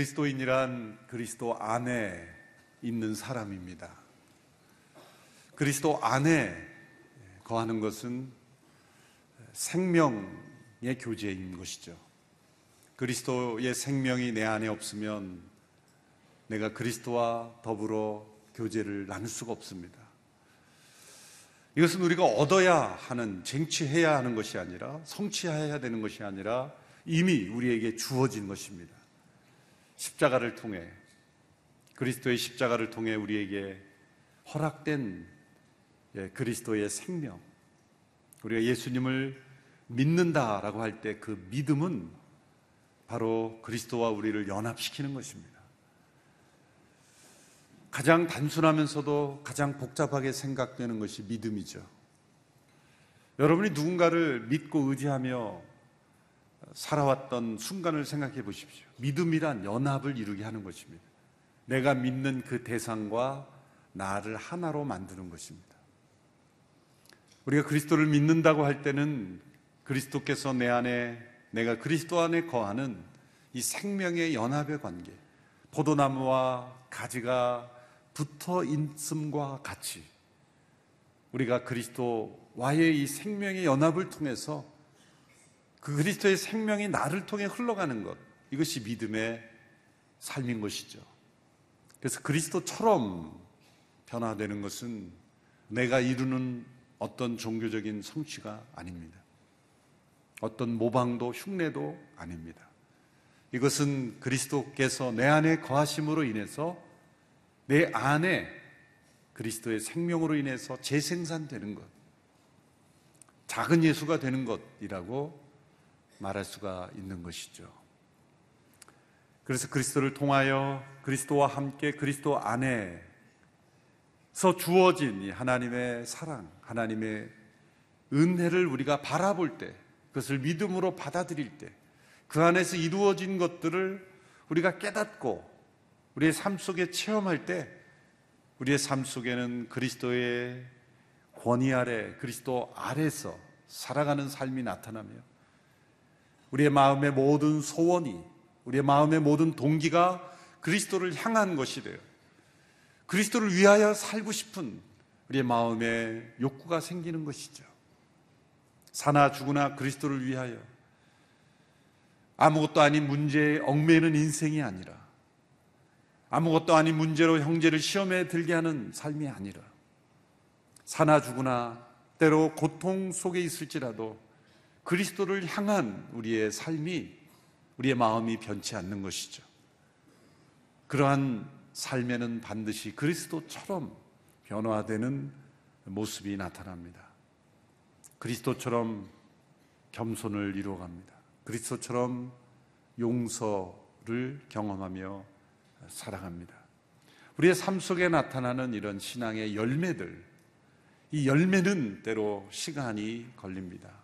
그리스도인이란 그리스도 안에 있는 사람입니다. 그리스도 안에 거하는 것은 생명의 교제인 것이죠. 그리스도의 생명이 내 안에 없으면 내가 그리스도와 더불어 교제를 나눌 수가 없습니다. 이것은 우리가 얻어야 하는, 쟁취해야 하는 것이 아니라, 성취해야 되는 것이 아니라 이미 우리에게 주어진 것입니다. 십자가를 통해 그리스도의 십자가를 통해 우리에게 허락된 예, 그리스도의 생명 우리가 예수님을 믿는다라고 할 때 그 믿음은 바로 그리스도와 우리를 연합시키는 것입니다. 가장 단순하면서도 가장 복잡하게 생각되는 것이 믿음이죠. 여러분이 누군가를 믿고 의지하며 살아왔던 순간을 생각해 보십시오. 믿음이란 연합을 이루게 하는 것입니다. 내가 믿는 그 대상과 나를 하나로 만드는 것입니다. 우리가 그리스도를 믿는다고 할 때는 그리스도께서 내 안에 내가 그리스도 안에 거하는 이 생명의 연합의 관계, 포도나무와 가지가 붙어 있음과 같이 우리가 그리스도와의 이 생명의 연합을 통해서 그 그리스도의 생명이 나를 통해 흘러가는 것, 이것이 믿음의 삶인 것이죠. 그래서 그리스도처럼 변화되는 것은 내가 이루는 어떤 종교적인 성취가 아닙니다. 어떤 모방도 흉내도 아닙니다. 이것은 그리스도께서 내 안에 거하심으로 인해서 내 안에 그리스도의 생명으로 인해서 재생산되는 것, 작은 예수가 되는 것이라고 말할 수가 있는 것이죠. 그래서 그리스도를 통하여 그리스도와 함께 그리스도 안에서 주어진 이 하나님의 사랑, 하나님의 은혜를 우리가 바라볼 때, 그것을 믿음으로 받아들일 때, 그 안에서 이루어진 것들을 우리가 깨닫고 우리의 삶 속에 체험할 때, 우리의 삶 속에는 그리스도의 권위 아래, 그리스도 아래서 살아가는 삶이 나타나며 우리의 마음의 모든 소원이 우리의 마음의 모든 동기가 그리스도를 향한 것이 돼요. 그리스도를 위하여 살고 싶은 우리의 마음의 욕구가 생기는 것이죠. 사나 죽으나 그리스도를 위하여 아무것도 아닌 문제에 얽매이는 인생이 아니라 아무것도 아닌 문제로 형제를 시험에 들게 하는 삶이 아니라 사나 죽으나 때로 고통 속에 있을지라도 그리스도를 향한 우리의 삶이 우리의 마음이 변치 않는 것이죠. 그러한 삶에는 반드시 그리스도처럼 변화되는 모습이 나타납니다. 그리스도처럼 겸손을 이루어갑니다. 그리스도처럼 용서를 경험하며 살아갑니다. 우리의 삶 속에 나타나는 이런 신앙의 열매들, 이 열매는 때로 시간이 걸립니다.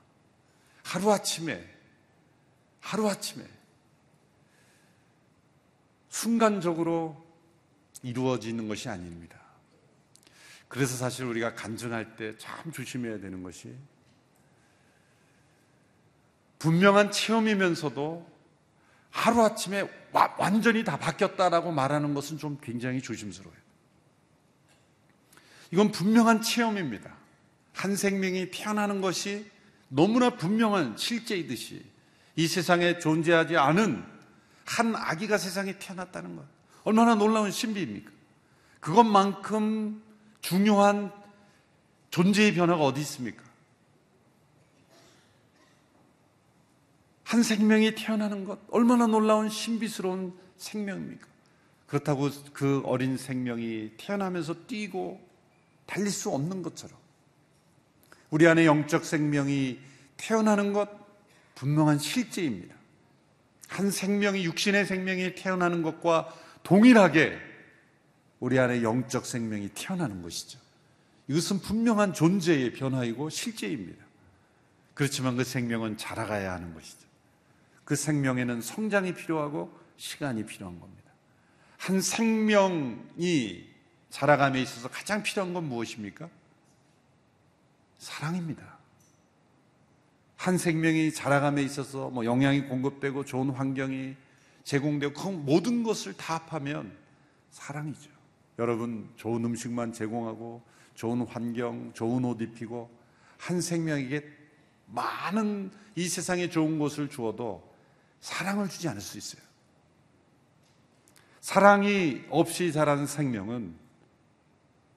하루아침에, 하루아침에, 순간적으로 이루어지는 것이 아닙니다. 그래서 사실 우리가 간증할 때 참 조심해야 되는 것이 분명한 체험이면서도 하루아침에 완전히 다 바뀌었다라고 말하는 것은 좀 굉장히 조심스러워요. 이건 분명한 체험입니다. 한 생명이 태어나는 것이 너무나 분명한 실제이듯이 이 세상에 존재하지 않은 한 아기가 세상에 태어났다는 것. 얼마나 놀라운 신비입니까? 그것만큼 중요한 존재의 변화가 어디 있습니까? 한 생명이 태어나는 것, 얼마나 놀라운 신비스러운 생명입니까? 그렇다고 그 어린 생명이 태어나면서 뛰고 달릴 수 없는 것처럼 우리 안에 영적 생명이 태어나는 것 분명한 실제입니다. 한 생명이 육신의 생명이 태어나는 것과 동일하게 우리 안에 영적 생명이 태어나는 것이죠. 이것은 분명한 존재의 변화이고 실제입니다. 그렇지만 그 생명은 자라가야 하는 것이죠. 그 생명에는 성장이 필요하고 시간이 필요한 겁니다. 한 생명이 자라감에 있어서 가장 필요한 건 무엇입니까? 사랑입니다. 한 생명이 자라감에 있어서 뭐 영양이 공급되고 좋은 환경이 제공되고 그 모든 것을 다 합하면 사랑이죠. 여러분 좋은 음식만 제공하고 좋은 환경, 좋은 옷 입히고 한 생명에게 많은 이 세상에 좋은 것을 주어도 사랑을 주지 않을 수 있어요. 사랑이 없이 자라는 생명은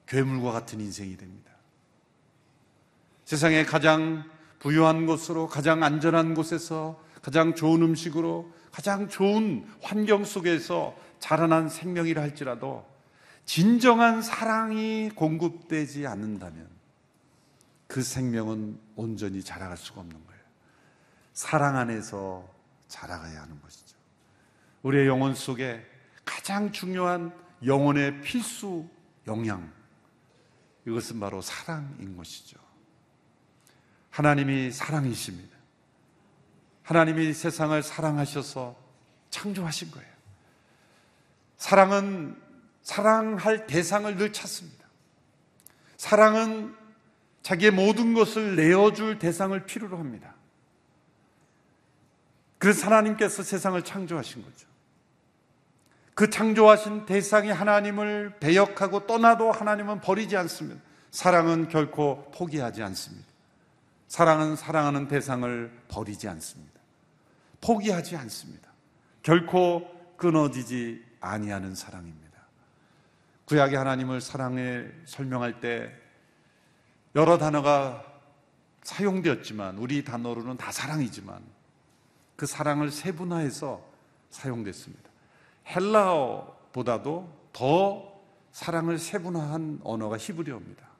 괴물과 같은 인생이 됩니다. 세상에 가장 부유한 곳으로 가장 안전한 곳에서 가장 좋은 음식으로 가장 좋은 환경 속에서 자라난 생명이라 할지라도 진정한 사랑이 공급되지 않는다면 그 생명은 온전히 자라갈 수가 없는 거예요. 사랑 안에서 자라가야 하는 것이죠. 우리의 영혼 속에 가장 중요한 영혼의 필수 영양, 이것은 바로 사랑인 것이죠. 하나님이 사랑이십니다. 하나님이 세상을 사랑하셔서 창조하신 거예요. 사랑은 사랑할 대상을 늘 찾습니다. 사랑은 자기의 모든 것을 내어줄 대상을 필요로 합니다. 그래서 하나님께서 세상을 창조하신 거죠. 그 창조하신 대상이 하나님을 배역하고 떠나도 하나님은 버리지 않습니다. 사랑은 결코 포기하지 않습니다. 사랑은 사랑하는 대상을 버리지 않습니다. 포기하지 않습니다. 결코 끊어지지 아니하는 사랑입니다. 구약의 하나님을 사랑에 설명할 때 여러 단어가 사용되었지만 우리 단어로는 다 사랑이지만 그 사랑을 세분화해서 사용됐습니다. 헬라어보다도 더 사랑을 세분화한 언어가 히브리어입니다.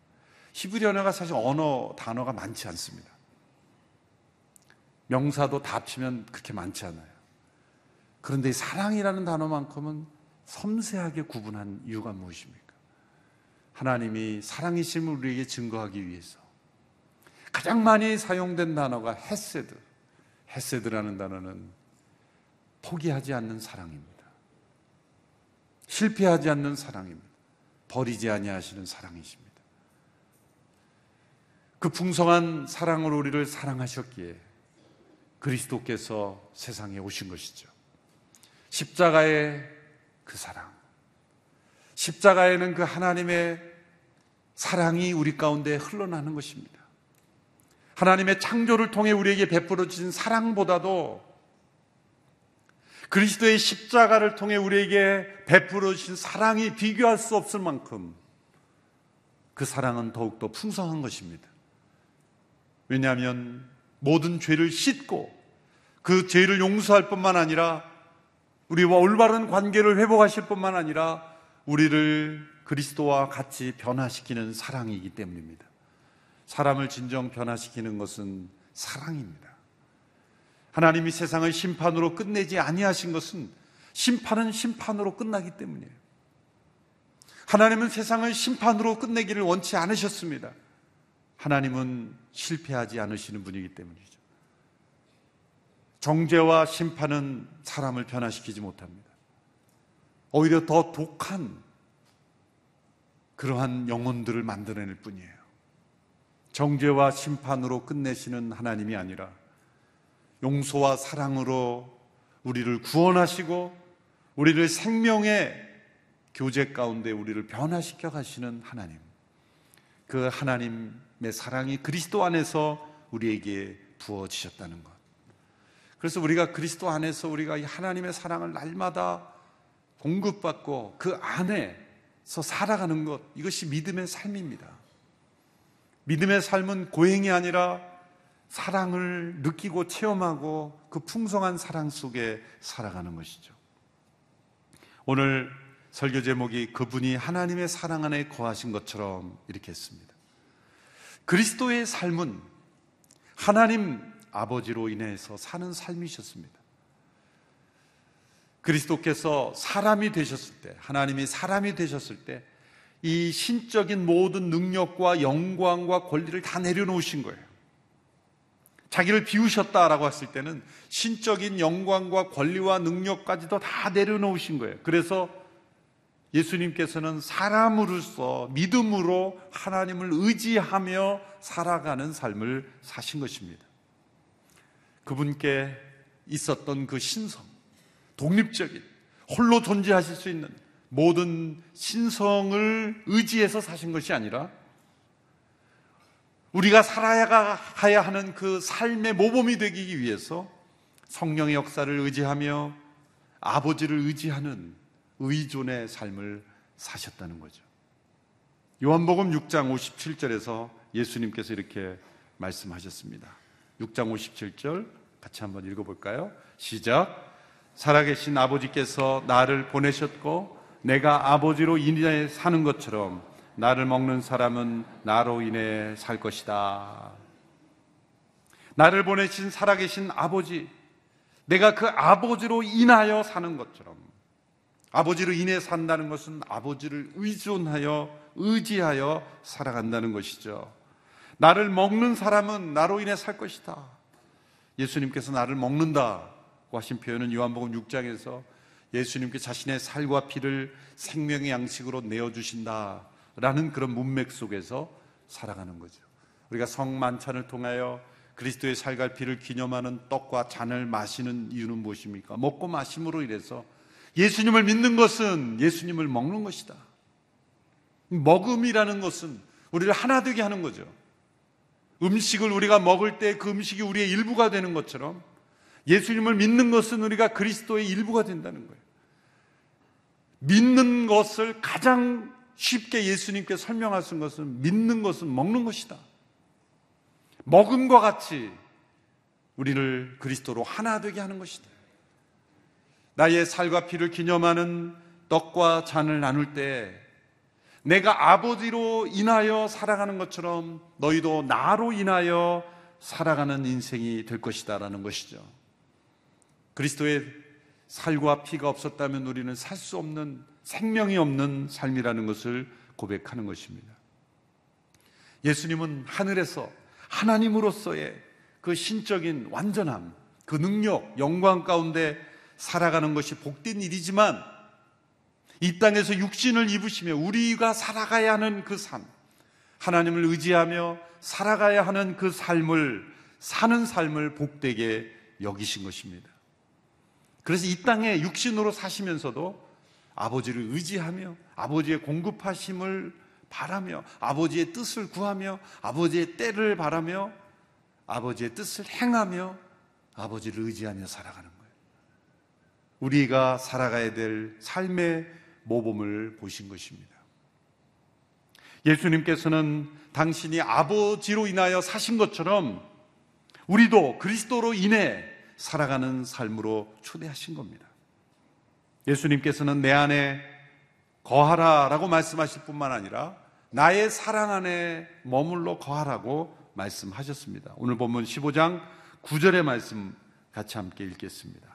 히브리 언어가 사실 언어 단어가 많지 않습니다. 명사도 다 합치면 그렇게 많지 않아요. 그런데 사랑이라는 단어만큼은 섬세하게 구분한 이유가 무엇입니까? 하나님이 사랑이심을 우리에게 증거하기 위해서 가장 많이 사용된 단어가 헤세드. 헤세드라는 단어는 포기하지 않는 사랑입니다. 실패하지 않는 사랑입니다. 버리지 아니하시는 사랑이십니다. 그 풍성한 사랑으로 우리를 사랑하셨기에 그리스도께서 세상에 오신 것이죠. 십자가의 그 사랑. 십자가에는 그 하나님의 사랑이 우리 가운데 흘러나는 것입니다. 하나님의 창조를 통해 우리에게 베풀어 주신 사랑보다도 그리스도의 십자가를 통해 우리에게 베풀어 주신 사랑이 비교할 수 없을 만큼 그 사랑은 더욱더 풍성한 것입니다. 왜냐하면 모든 죄를 씻고 그 죄를 용서할 뿐만 아니라 우리와 올바른 관계를 회복하실 뿐만 아니라 우리를 그리스도와 같이 변화시키는 사랑이기 때문입니다. 사람을 진정 변화시키는 것은 사랑입니다. 하나님이 세상을 심판으로 끝내지 아니하신 것은 심판은 심판으로 끝나기 때문이에요. 하나님은 세상을 심판으로 끝내기를 원치 않으셨습니다. 하나님은 실패하지 않으시는 분이기 때문이죠. 정죄와 심판은 사람을 변화시키지 못합니다. 오히려 더 독한 그러한 영혼들을 만들어낼 뿐이에요. 정죄와 심판으로 끝내시는 하나님이 아니라 용서와 사랑으로 우리를 구원하시고 우리를 생명의 교제 가운데 우리를 변화시켜 가시는 하나님. 그 하나님의 사랑이 그리스도 안에서 우리에게 부어지셨다는 것. 그래서 우리가 그리스도 안에서 우리가 이 하나님의 사랑을 날마다 공급받고 그 안에서 살아가는 것, 이것이 믿음의 삶입니다. 믿음의 삶은 고행이 아니라 사랑을 느끼고 체험하고 그 풍성한 사랑 속에 살아가는 것이죠. 오늘 설교 제목이 그분이 하나님의 사랑 안에 거하신 것처럼 이렇게 했습니다. 그리스도의 삶은 하나님 아버지로 인해서 사는 삶이셨습니다. 그리스도께서 사람이 되셨을 때, 하나님이 사람이 되셨을 때, 이 신적인 모든 능력과 영광과 권리를 다 내려놓으신 거예요. 자기를 비우셨다라고 했을 때는 신적인 영광과 권리와 능력까지도 다 내려놓으신 거예요. 그래서 예수님께서는 사람으로서 믿음으로 하나님을 의지하며 살아가는 삶을 사신 것입니다. 그분께 있었던 그 신성, 독립적인 홀로 존재하실 수 있는 모든 신성을 의지해서 사신 것이 아니라 우리가 살아야 하는 그 삶의 모범이 되기 위해서 성령의 역사를 의지하며 아버지를 의지하는 의존의 삶을 사셨다는 거죠. 요한복음 6장 57절에서 예수님께서 이렇게 말씀하셨습니다. 6장 57절 같이 한번 읽어볼까요? 시작. 살아계신 아버지께서 나를 보내셨고 내가 아버지로 인해 사는 것처럼 나를 먹는 사람은 나로 인해 살 것이다. 나를 보내신 살아계신 아버지, 내가 그 아버지로 인하여 사는 것처럼 아버지로 인해 산다는 것은 아버지를 의존하여 의지하여 살아간다는 것이죠. 나를 먹는 사람은 나로 인해 살 것이다. 예수님께서 나를 먹는다고 하신 표현은 요한복음 6장에서 예수님께 자신의 살과 피를 생명의 양식으로 내어주신다라는 그런 문맥 속에서 살아가는 거죠. 우리가 성만찬을 통하여 그리스도의 살과 피를 기념하는 떡과 잔을 마시는 이유는 무엇입니까? 먹고 마심으로 인해서 예수님을 믿는 것은 예수님을 먹는 것이다. 먹음이라는 것은 우리를 하나 되게 하는 거죠. 음식을 우리가 먹을 때 그 음식이 우리의 일부가 되는 것처럼 예수님을 믿는 것은 우리가 그리스도의 일부가 된다는 거예요. 믿는 것을 가장 쉽게 예수님께 설명하신 것은 믿는 것은 먹는 것이다. 먹음과 같이 우리를 그리스도로 하나 되게 하는 것이다. 나의 살과 피를 기념하는 떡과 잔을 나눌 때 내가 아버지로 인하여 살아가는 것처럼 너희도 나로 인하여 살아가는 인생이 될 것이다라는 것이죠. 그리스도의 살과 피가 없었다면 우리는 살 수 없는 생명이 없는 삶이라는 것을 고백하는 것입니다. 예수님은 하늘에서 하나님으로서의 그 신적인 완전함, 그 능력, 영광 가운데 살아가는 것이 복된 일이지만 이 땅에서 육신을 입으시며 우리가 살아가야 하는 그 삶, 하나님을 의지하며 살아가야 하는 그 삶을 사는 삶을 복되게 여기신 것입니다. 그래서 이 땅에 육신으로 사시면서도 아버지를 의지하며 아버지의 공급하심을 바라며 아버지의 뜻을 구하며 아버지의 때를 바라며 아버지의 뜻을 행하며 아버지를 의지하며 살아가는 거예요. 우리가 살아가야 될 삶의 모범을 보신 것입니다. 예수님께서는 당신이 아버지로 인하여 사신 것처럼 우리도 그리스도로 인해 살아가는 삶으로 초대하신 겁니다. 예수님께서는 내 안에 거하라 라고 말씀하실 뿐만 아니라 나의 사랑 안에 머물러 거하라고 말씀하셨습니다. 오늘 본문 15장 9절의 말씀 같이 함께 읽겠습니다.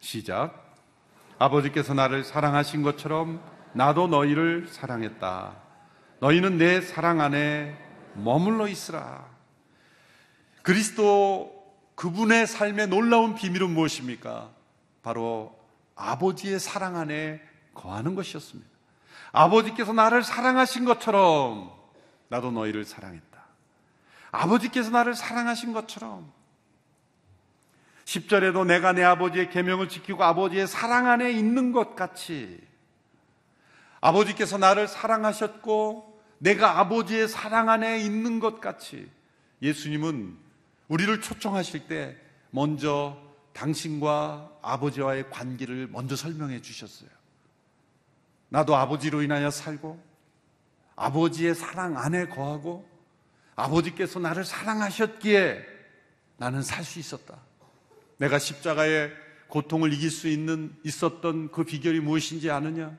시작. 아버지께서 나를 사랑하신 것처럼 나도 너희를 사랑했다. 너희는 내 사랑 안에 머물러 있으라. 그리스도 그분의 삶의 놀라운 비밀은 무엇입니까? 바로 아버지의 사랑 안에 거하는 것이었습니다. 아버지께서 나를 사랑하신 것처럼 나도 너희를 사랑했다. 아버지께서 나를 사랑하신 것처럼 10절에도 내가 내 아버지의 계명을 지키고 아버지의 사랑 안에 있는 것 같이 아버지께서 나를 사랑하셨고 내가 아버지의 사랑 안에 있는 것 같이 예수님은 우리를 초청하실 때 먼저 당신과 아버지와의 관계를 먼저 설명해 주셨어요. 나도 아버지로 인하여 살고 아버지의 사랑 안에 거하고 아버지께서 나를 사랑하셨기에 나는 살 수 있었다. 내가 십자가의 고통을 이길 수 있는 있었던 그 비결이 무엇인지 아느냐?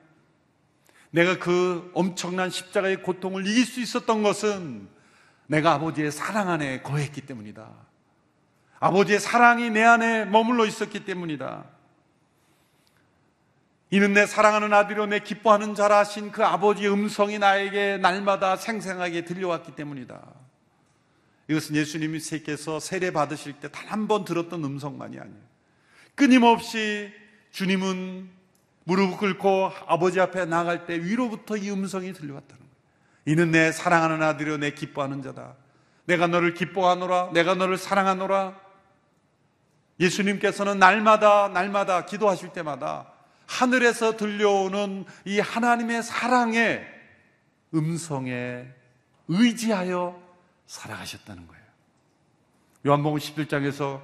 내가 그 엄청난 십자가의 고통을 이길 수 있었던 것은 내가 아버지의 사랑 안에 거했기 때문이다. 아버지의 사랑이 내 안에 머물러 있었기 때문이다. 이는 내 사랑하는 아들이요 내 기뻐하는 자라 하신 그 아버지의 음성이 나에게 날마다 생생하게 들려왔기 때문이다. 이것은 예수님께서 세례 받으실 때 단 한 번 들었던 음성만이 아니에요. 끊임없이 주님은 무릎 꿇고 아버지 앞에 나갈 때 위로부터 이 음성이 들려왔다는 거예요. 이는 내 사랑하는 아들이요 내 기뻐하는 자다. 내가 너를 기뻐하노라. 내가 너를 사랑하노라. 예수님께서는 날마다 날마다 기도하실 때마다 하늘에서 들려오는 이 하나님의 사랑의 음성에 의지하여 살아가셨다는 거예요. 요한복음 11장에서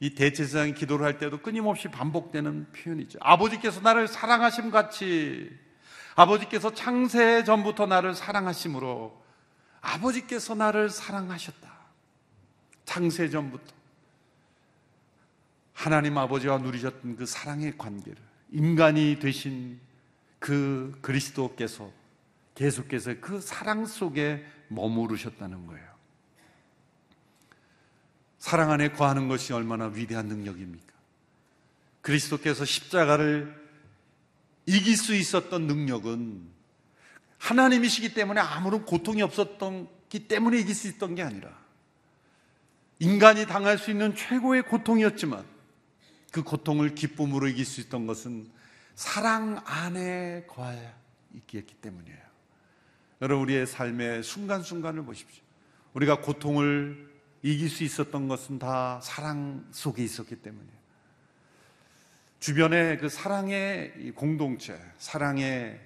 이 대제사장 기도를 할 때도 끊임없이 반복되는 표현이죠. 아버지께서 나를 사랑하심 같이 아버지께서 창세 전부터 나를 사랑하심으로 아버지께서 나를 사랑하셨다. 창세 전부터 하나님 아버지와 누리셨던 그 사랑의 관계를 인간이 되신 그 그리스도께서 계속해서 그 사랑 속에 머무르셨다는 거예요. 사랑 안에 거하는 것이 얼마나 위대한 능력입니까? 그리스도께서 십자가를 이길 수 있었던 능력은 하나님이시기 때문에 아무런 고통이 없었기 때문에 이길 수 있던 게 아니라 인간이 당할 수 있는 최고의 고통이었지만 그 고통을 기쁨으로 이길 수 있던 것은 사랑 안에 거하여 있기 때문이에요. 여러분, 우리의 삶의 순간순간을 보십시오. 우리가 고통을 이길 수 있었던 것은 다 사랑 속에 있었기 때문이에요. 주변에 그 사랑의 공동체, 사랑의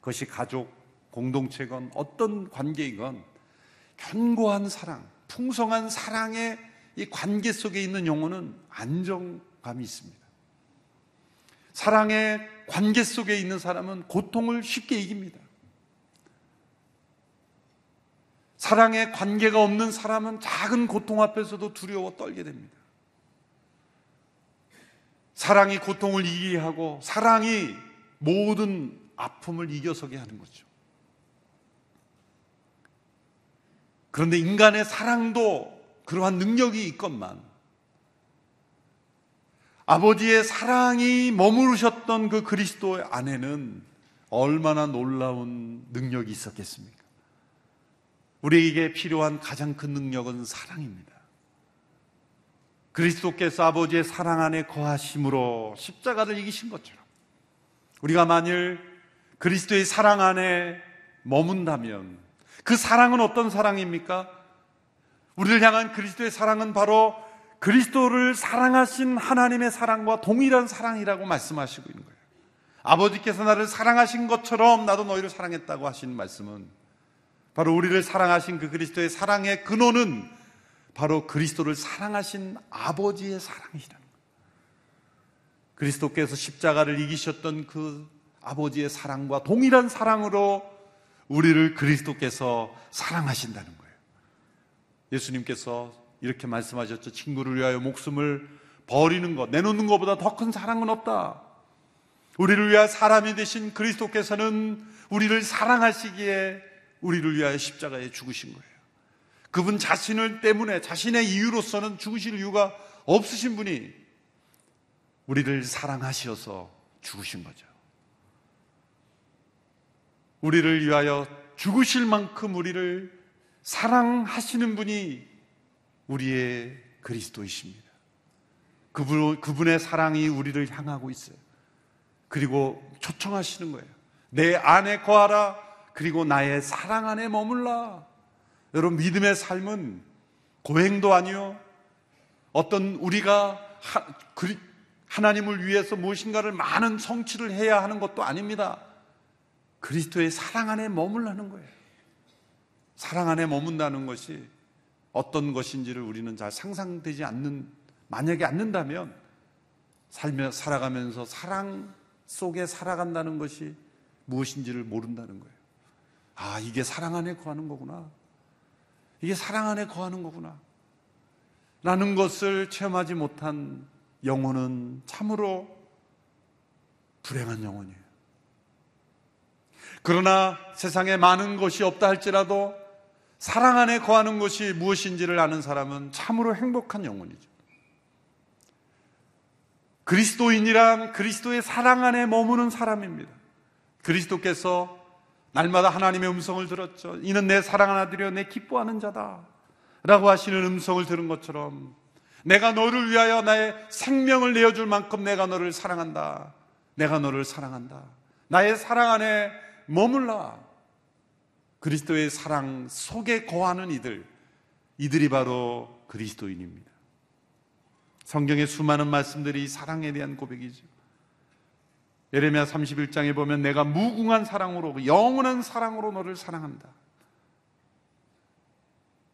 것이 가족, 공동체건 어떤 관계이건 견고한 사랑, 풍성한 사랑의 이 관계 속에 있는 영혼은 안정감이 있습니다. 사랑의 관계 속에 있는 사람은 고통을 쉽게 이깁니다. 사랑의 관계가 없는 사람은 작은 고통 앞에서도 두려워 떨게 됩니다. 사랑이 고통을 이기게 하고 사랑이 모든 아픔을 이겨서게 하는 거죠. 그런데 인간의 사랑도 그러한 능력이 있건만 아버지의 사랑이 머무르셨던 그 그리스도 안에는 얼마나 놀라운 능력이 있었겠습니까? 우리에게 필요한 가장 큰 능력은 사랑입니다. 그리스도께서 아버지의 사랑 안에 거하심으로 십자가를 이기신 것처럼 우리가 만일 그리스도의 사랑 안에 머문다면 그 사랑은 어떤 사랑입니까? 우리를 향한 그리스도의 사랑은 바로 그리스도를 사랑하신 하나님의 사랑과 동일한 사랑이라고 말씀하시고 있는 거예요. 아버지께서 나를 사랑하신 것처럼 나도 너희를 사랑했다고 하신 말씀은 바로 우리를 사랑하신 그 그리스도의 사랑의 근원은 바로 그리스도를 사랑하신 아버지의 사랑이라는 거예요. 그리스도께서 십자가를 이기셨던 그 아버지의 사랑과 동일한 사랑으로 우리를 그리스도께서 사랑하신다는 거예요. 예수님께서 이렇게 말씀하셨죠. 친구를 위하여 목숨을 버리는 것, 내놓는 것보다 더 큰 사랑은 없다. 우리를 위하여 사람이 되신 그리스도께서는 우리를 사랑하시기에 우리를 위하여 십자가에 죽으신 거예요. 그분 자신을 때문에 자신의 이유로서는 죽으실 이유가 없으신 분이 우리를 사랑하셔서 죽으신 거죠. 우리를 위하여 죽으실 만큼 우리를 사랑하시는 분이 우리의 그리스도이십니다. 그분, 그분의 사랑이 우리를 향하고 있어요. 그리고 초청하시는 거예요. 내 안에 거하라. 그리고 나의 사랑 안에 머물라. 여러분, 믿음의 삶은 고행도 아니요. 어떤 우리가 하, 하나님을 위해서 무엇인가를 많은 성취를 해야 하는 것도 아닙니다. 그리스도의 사랑 안에 머물라는 거예요. 사랑 안에 머문다는 것이 어떤 것인지를 우리는 잘 상상되지 않는, 만약에 않는다면 살며, 살아가면서 사랑 속에 살아간다는 것이 무엇인지를 모른다는 거예요. 아, 이게 사랑 안에 거하는 거구나. 이게 사랑 안에 거하는 거구나. 라는 것을 체험하지 못한 영혼은 참으로 불행한 영혼이에요. 그러나 세상에 많은 것이 없다 할지라도 사랑 안에 거하는 것이 무엇인지를 아는 사람은 참으로 행복한 영혼이죠. 그리스도인이란 그리스도의 사랑 안에 머무는 사람입니다. 그리스도께서 날마다 하나님의 음성을 들었죠. 이는 내 사랑하는 아들이여 내 기뻐하는 자다. 라고 하시는 음성을 들은 것처럼 내가 너를 위하여 나의 생명을 내어줄 만큼 내가 너를 사랑한다. 내가 너를 사랑한다. 나의 사랑 안에 머물라. 그리스도의 사랑 속에 거하는 이들, 이들이 바로 그리스도인입니다. 성경의 수많은 말씀들이 사랑에 대한 고백이죠. 예레미야 31장에 보면 내가 무궁한 사랑으로 영원한 사랑으로 너를 사랑한다.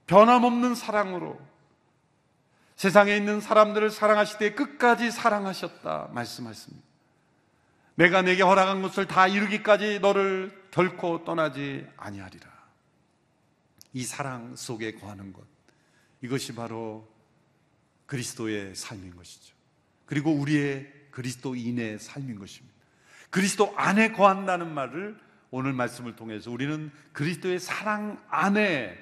변함없는 사랑으로 세상에 있는 사람들을 사랑하시되 끝까지 사랑하셨다 말씀하십니다. 내가 내게 허락한 것을 다 이루기까지 너를 결코 떠나지 아니하리라. 이 사랑 속에 거하는 것. 이것이 바로 그리스도의 삶인 것이죠. 그리고 우리의 그리스도인의 삶인 것입니다. 그리스도 안에 거한다는 말을 오늘 말씀을 통해서 우리는 그리스도의 사랑 안에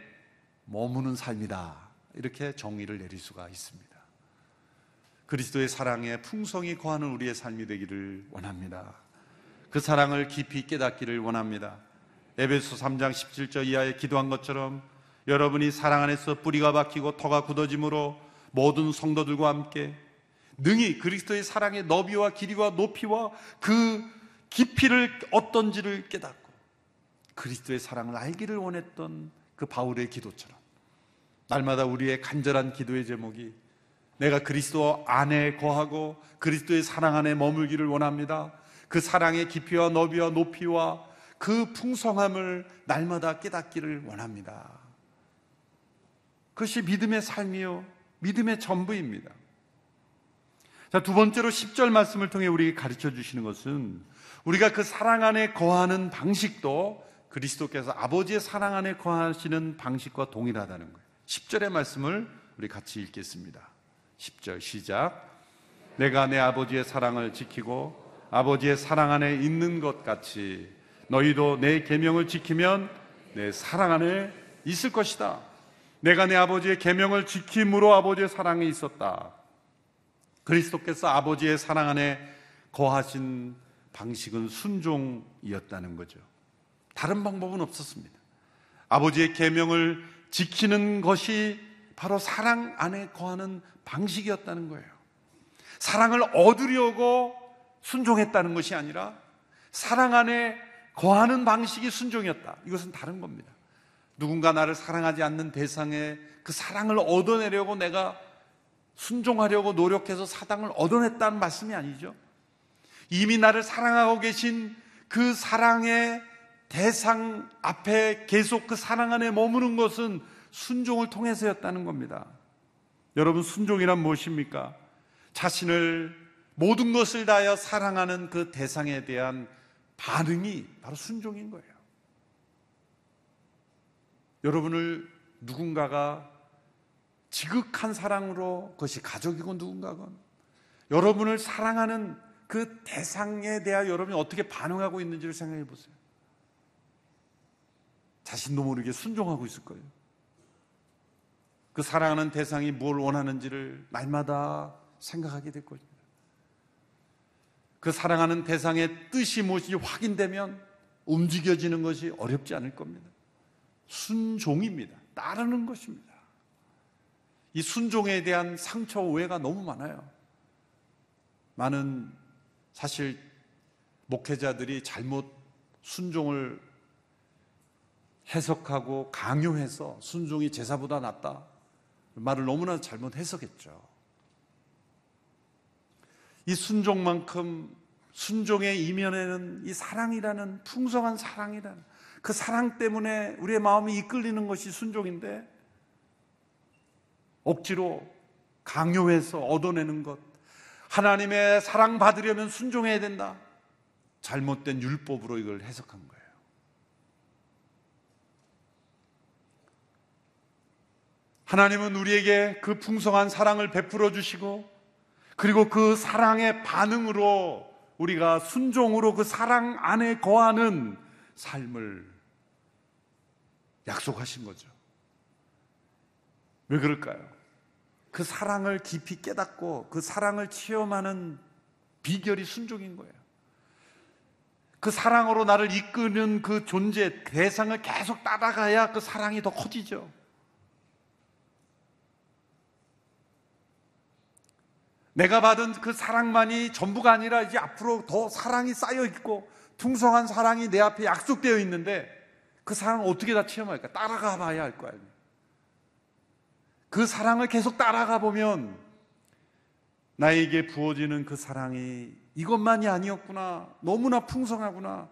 머무는 삶이다. 이렇게 정의를 내릴 수가 있습니다. 그리스도의 사랑에 풍성히 거하는 우리의 삶이 되기를 원합니다. 그 사랑을 깊이 깨닫기를 원합니다. 에베소 3장 17절 이하에 기도한 것처럼 여러분이 사랑 안에서 뿌리가 박히고 터가 굳어짐으로 모든 성도들과 함께 능히 그리스도의 사랑의 너비와 길이와 높이와 그 깊이를 어떤지를 깨닫고 그리스도의 사랑을 알기를 원했던 그 바울의 기도처럼 날마다 우리의 간절한 기도의 제목이 내가 그리스도 안에 거하고 그리스도의 사랑 안에 머물기를 원합니다. 그 사랑의 깊이와 너비와 높이와 그 풍성함을 날마다 깨닫기를 원합니다. 그것이 믿음의 삶이요. 믿음의 전부입니다. 자, 두 번째로 10절 말씀을 통해 우리에게 가르쳐 주시는 것은 우리가 그 사랑 안에 거하는 방식도 그리스도께서 아버지의 사랑 안에 거하시는 방식과 동일하다는 거예요. 10절의 말씀을 우리 같이 읽겠습니다. 10절 시작. 내가 내 아버지의 사랑을 지키고 아버지의 사랑 안에 있는 것 같이 너희도 내 계명을 지키면 내 사랑 안에 있을 것이다. 내가 내 아버지의 계명을 지킴으로 아버지의 사랑이 있었다. 그리스도께서 아버지의 사랑 안에 거하신 방식은 순종이었다는 거죠. 다른 방법은 없었습니다. 아버지의 계명을 지키는 것이 바로 사랑 안에 거하는 방식이었다는 거예요. 사랑을 얻으려고 순종했다는 것이 아니라 사랑 안에 거하는 방식이 순종이었다. 이것은 다른 겁니다. 누군가 나를 사랑하지 않는 대상에 그 사랑을 얻어내려고 내가 순종하려고 노력해서 사랑을 얻어냈다는 말씀이 아니죠. 이미 나를 사랑하고 계신 그 사랑의 대상 앞에 계속 그 사랑 안에 머무는 것은 순종을 통해서였다는 겁니다. 여러분, 순종이란 무엇입니까? 자신을 모든 것을 다하여 사랑하는 그 대상에 대한 반응이 바로 순종인 거예요. 여러분을 누군가가 지극한 사랑으로 그것이 가족이고 누군가건 여러분을 사랑하는 그 대상에 대하여 여러분이 어떻게 반응하고 있는지를 생각해 보세요. 자신도 모르게 순종하고 있을 거예요. 그 사랑하는 대상이 뭘 원하는지를 날마다 생각하게 될 겁니다. 그 사랑하는 대상의 뜻이 무엇이 확인되면 움직여지는 것이 어렵지 않을 겁니다. 순종입니다. 따르는 것입니다. 이 순종에 대한 상처 오해가 너무 많아요. 많은 사실 목회자들이 잘못 순종을 해석하고 강요해서 순종이 제사보다 낫다. 말을 너무나 잘못 해석했죠. 이 순종만큼 순종의 이면에는 이 사랑이라는 풍성한 사랑이라는 그 사랑 때문에 우리의 마음이 이끌리는 것이 순종인데 억지로 강요해서 얻어내는 것 하나님의 사랑 받으려면 순종해야 된다. 잘못된 율법으로 이걸 해석한 거예요. 하나님은 우리에게 그 풍성한 사랑을 베풀어 주시고 그리고 그 사랑의 반응으로 우리가 순종으로 그 사랑 안에 거하는 삶을 약속하신 거죠. 왜 그럴까요? 그 사랑을 깊이 깨닫고 그 사랑을 체험하는 비결이 순종인 거예요. 그 사랑으로 나를 이끄는 그 존재, 대상을 계속 따라가야 그 사랑이 더 커지죠. 내가 받은 그 사랑만이 전부가 아니라 이제 앞으로 더 사랑이 쌓여 있고 풍성한 사랑이 내 앞에 약속되어 있는데 그 사랑을 어떻게 다 체험할까? 따라가 봐야 할 거 아니에요. 그 사랑을 계속 따라가 보면 나에게 부어지는 그 사랑이 이것만이 아니었구나. 너무나 풍성하구나.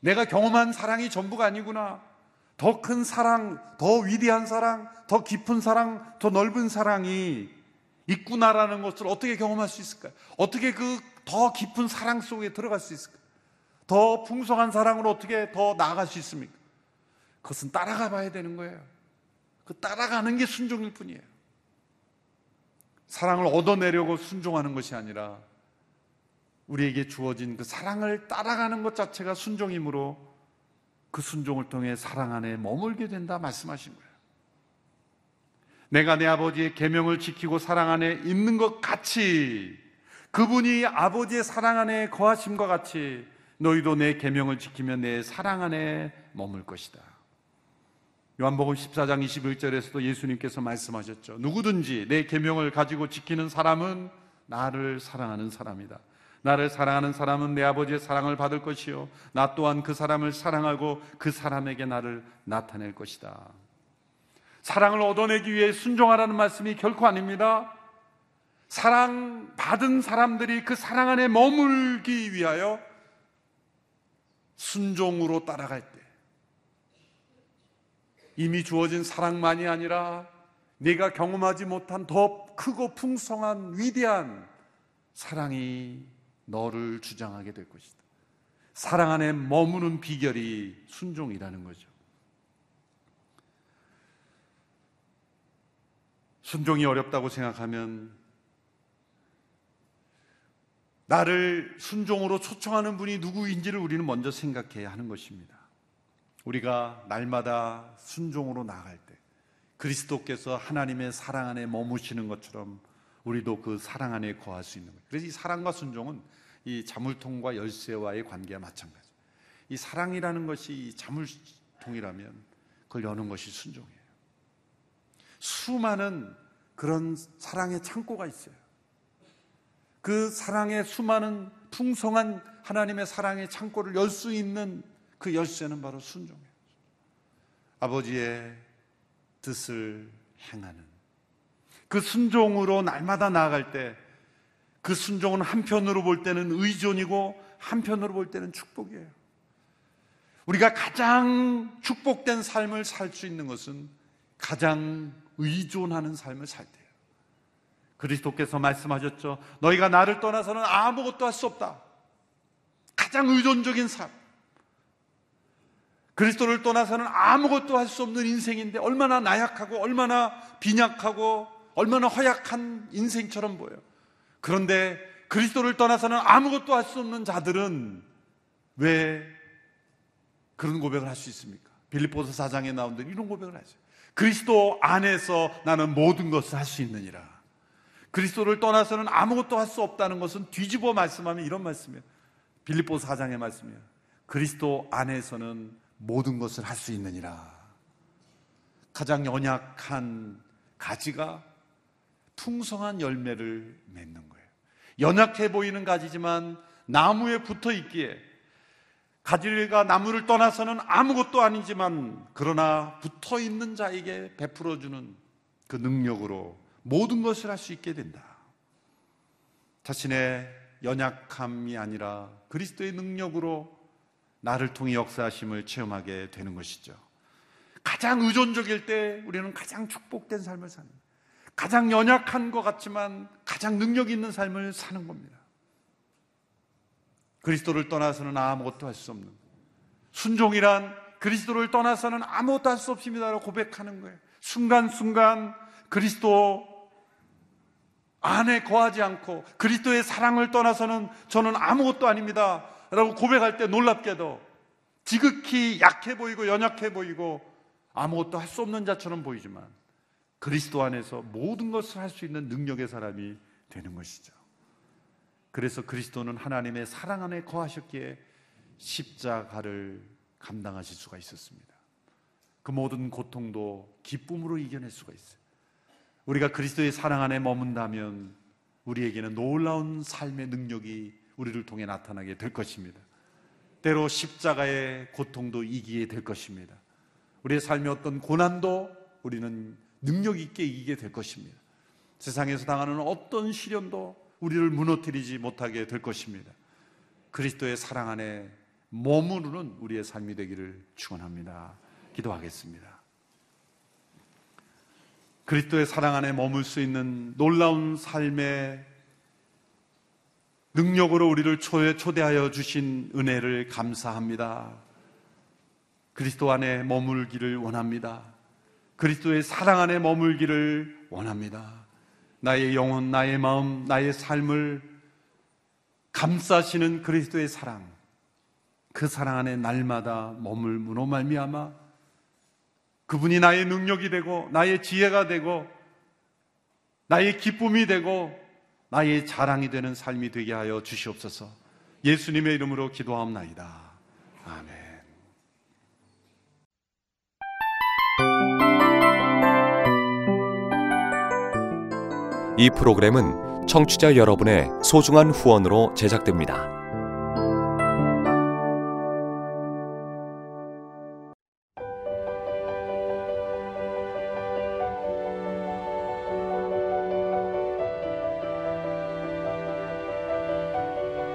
내가 경험한 사랑이 전부가 아니구나. 더 큰 사랑, 더 위대한 사랑, 더 깊은 사랑, 더 넓은 사랑이 있구나라는 것을 어떻게 경험할 수 있을까요? 어떻게 그 더 깊은 사랑 속에 들어갈 수 있을까요? 더 풍성한 사랑으로 어떻게 더 나아갈 수 있습니까? 그것은 따라가 봐야 되는 거예요. 그 따라가는 게 순종일 뿐이에요. 사랑을 얻어내려고 순종하는 것이 아니라 우리에게 주어진 그 사랑을 따라가는 것 자체가 순종이므로 그 순종을 통해 사랑 안에 머물게 된다 말씀하신 거예요. 내가 내 아버지의 계명을 지키고 사랑 안에 있는 것 같이 그분이 아버지의 사랑 안에 거하심과 같이 너희도 내 계명을 지키면 내 사랑 안에 머물 것이다. 요한복음 14장 21절에서도 예수님께서 말씀하셨죠. 누구든지 내 계명을 가지고 지키는 사람은 나를 사랑하는 사람이다. 나를 사랑하는 사람은 내 아버지의 사랑을 받을 것이요 나 또한 그 사람을 사랑하고 그 사람에게 나를 나타낼 것이다. 사랑을 얻어내기 위해 순종하라는 말씀이 결코 아닙니다. 사랑 받은 사람들이 그 사랑 안에 머물기 위하여 순종으로 따라갈 때 이미 주어진 사랑만이 아니라 네가 경험하지 못한 더 크고 풍성한 위대한 사랑이 너를 주장하게 될 것이다. 사랑 안에 머무는 비결이 순종이라는 거죠. 순종이 어렵다고 생각하면 나를 순종으로 초청하는 분이 누구인지를 우리는 먼저 생각해야 하는 것입니다. 우리가 날마다 순종으로 나아갈 때 그리스도께서 하나님의 사랑 안에 머무시는 것처럼 우리도 그 사랑 안에 거할 수 있는 거예요. 그래서 이 사랑과 순종은 이 자물통과 열쇠와의 관계와 마찬가지. 이 사랑이라는 것이 자물통이라면 그걸 여는 것이 순종이에요. 수많은 그런 사랑의 창고가 있어요. 그 사랑의 수많은 풍성한 하나님의 사랑의 창고를 열 수 있는 그 열쇠는 바로 순종이에요. 아버지의 뜻을 행하는 그 순종으로 날마다 나아갈 때 그 순종은 한편으로 볼 때는 의존이고 한편으로 볼 때는 축복이에요. 우리가 가장 축복된 삶을 살 수 있는 것은 가장 의존하는 삶을 살 때예요. 그리스도께서 말씀하셨죠. 너희가 나를 떠나서는 아무것도 할 수 없다. 가장 의존적인 삶. 그리스도를 떠나서는 아무것도 할 수 없는 인생인데 얼마나 나약하고 얼마나 빈약하고 얼마나 허약한 인생처럼 보여요. 그런데 그리스도를 떠나서는 아무것도 할 수 없는 자들은 왜 그런 고백을 할 수 있습니까? 빌립보서 4장에 나온 대로 이런 고백을 하죠. 그리스도 안에서 나는 모든 것을 할 수 있느니라. 그리스도를 떠나서는 아무것도 할 수 없다는 것은 뒤집어 말씀하면 이런 말씀이에요. 빌립보 4장의 말씀이에요. 그리스도 안에서는 모든 것을 할 수 있느니라. 가장 연약한 가지가 풍성한 열매를 맺는 거예요. 연약해 보이는 가지지만 나무에 붙어 있기에 가지가 나무를 떠나서는 아무것도 아니지만 그러나 붙어 있는 자에게 베풀어 주는 그 능력으로 모든 것을 할 수 있게 된다. 자신의 연약함이 아니라 그리스도의 능력으로 나를 통해 역사하심을 체험하게 되는 것이죠. 가장 의존적일 때 우리는 가장 축복된 삶을 사는 가장 연약한 것 같지만 가장 능력 있는 삶을 사는 겁니다. 그리스도를 떠나서는 아무것도 할 수 없는 순종이란 그리스도를 떠나서는 아무것도 할 수 없습니다라고 고백하는 거예요. 순간순간 그리스도 안에 거하지 않고 그리스도의 사랑을 떠나서는 저는 아무것도 아닙니다. 라고 고백할 때 놀랍게도 지극히 약해 보이고 연약해 보이고 아무것도 할 수 없는 자처럼 보이지만 그리스도 안에서 모든 것을 할 수 있는 능력의 사람이 되는 것이죠. 그래서 그리스도는 하나님의 사랑 안에 거하셨기에 십자가를 감당하실 수가 있었습니다. 그 모든 고통도 기쁨으로 이겨낼 수가 있어요. 우리가 그리스도의 사랑 안에 머문다면 우리에게는 놀라운 삶의 능력이 우리를 통해 나타나게 될 것입니다. 때로 십자가의 고통도 이기게 될 것입니다. 우리의 삶의 어떤 고난도 우리는 능력 있게 이기게 될 것입니다. 세상에서 당하는 어떤 시련도 우리를 무너뜨리지 못하게 될 것입니다. 그리스도의 사랑 안에 머무르는 우리의 삶이 되기를 축원합니다. 기도하겠습니다. 그리스도의 사랑 안에 머물 수 있는 놀라운 삶의 능력으로 우리를 초대하여 주신 은혜를 감사합니다. 그리스도 안에 머물기를 원합니다. 그리스도의 사랑 안에 머물기를 원합니다. 나의 영혼, 나의 마음, 나의 삶을 감싸시는 그리스도의 사랑. 그 사랑 안에 날마다 머물므로 말미암아 그분이 나의 능력이 되고 나의 지혜가 되고 나의 기쁨이 되고 나의 자랑이 되는 삶이 되게 하여 주시옵소서. 예수님의 이름으로 기도하옵나이다. 아멘. 이 프로그램은 청취자 여러분의 소중한 후원으로 제작됩니다.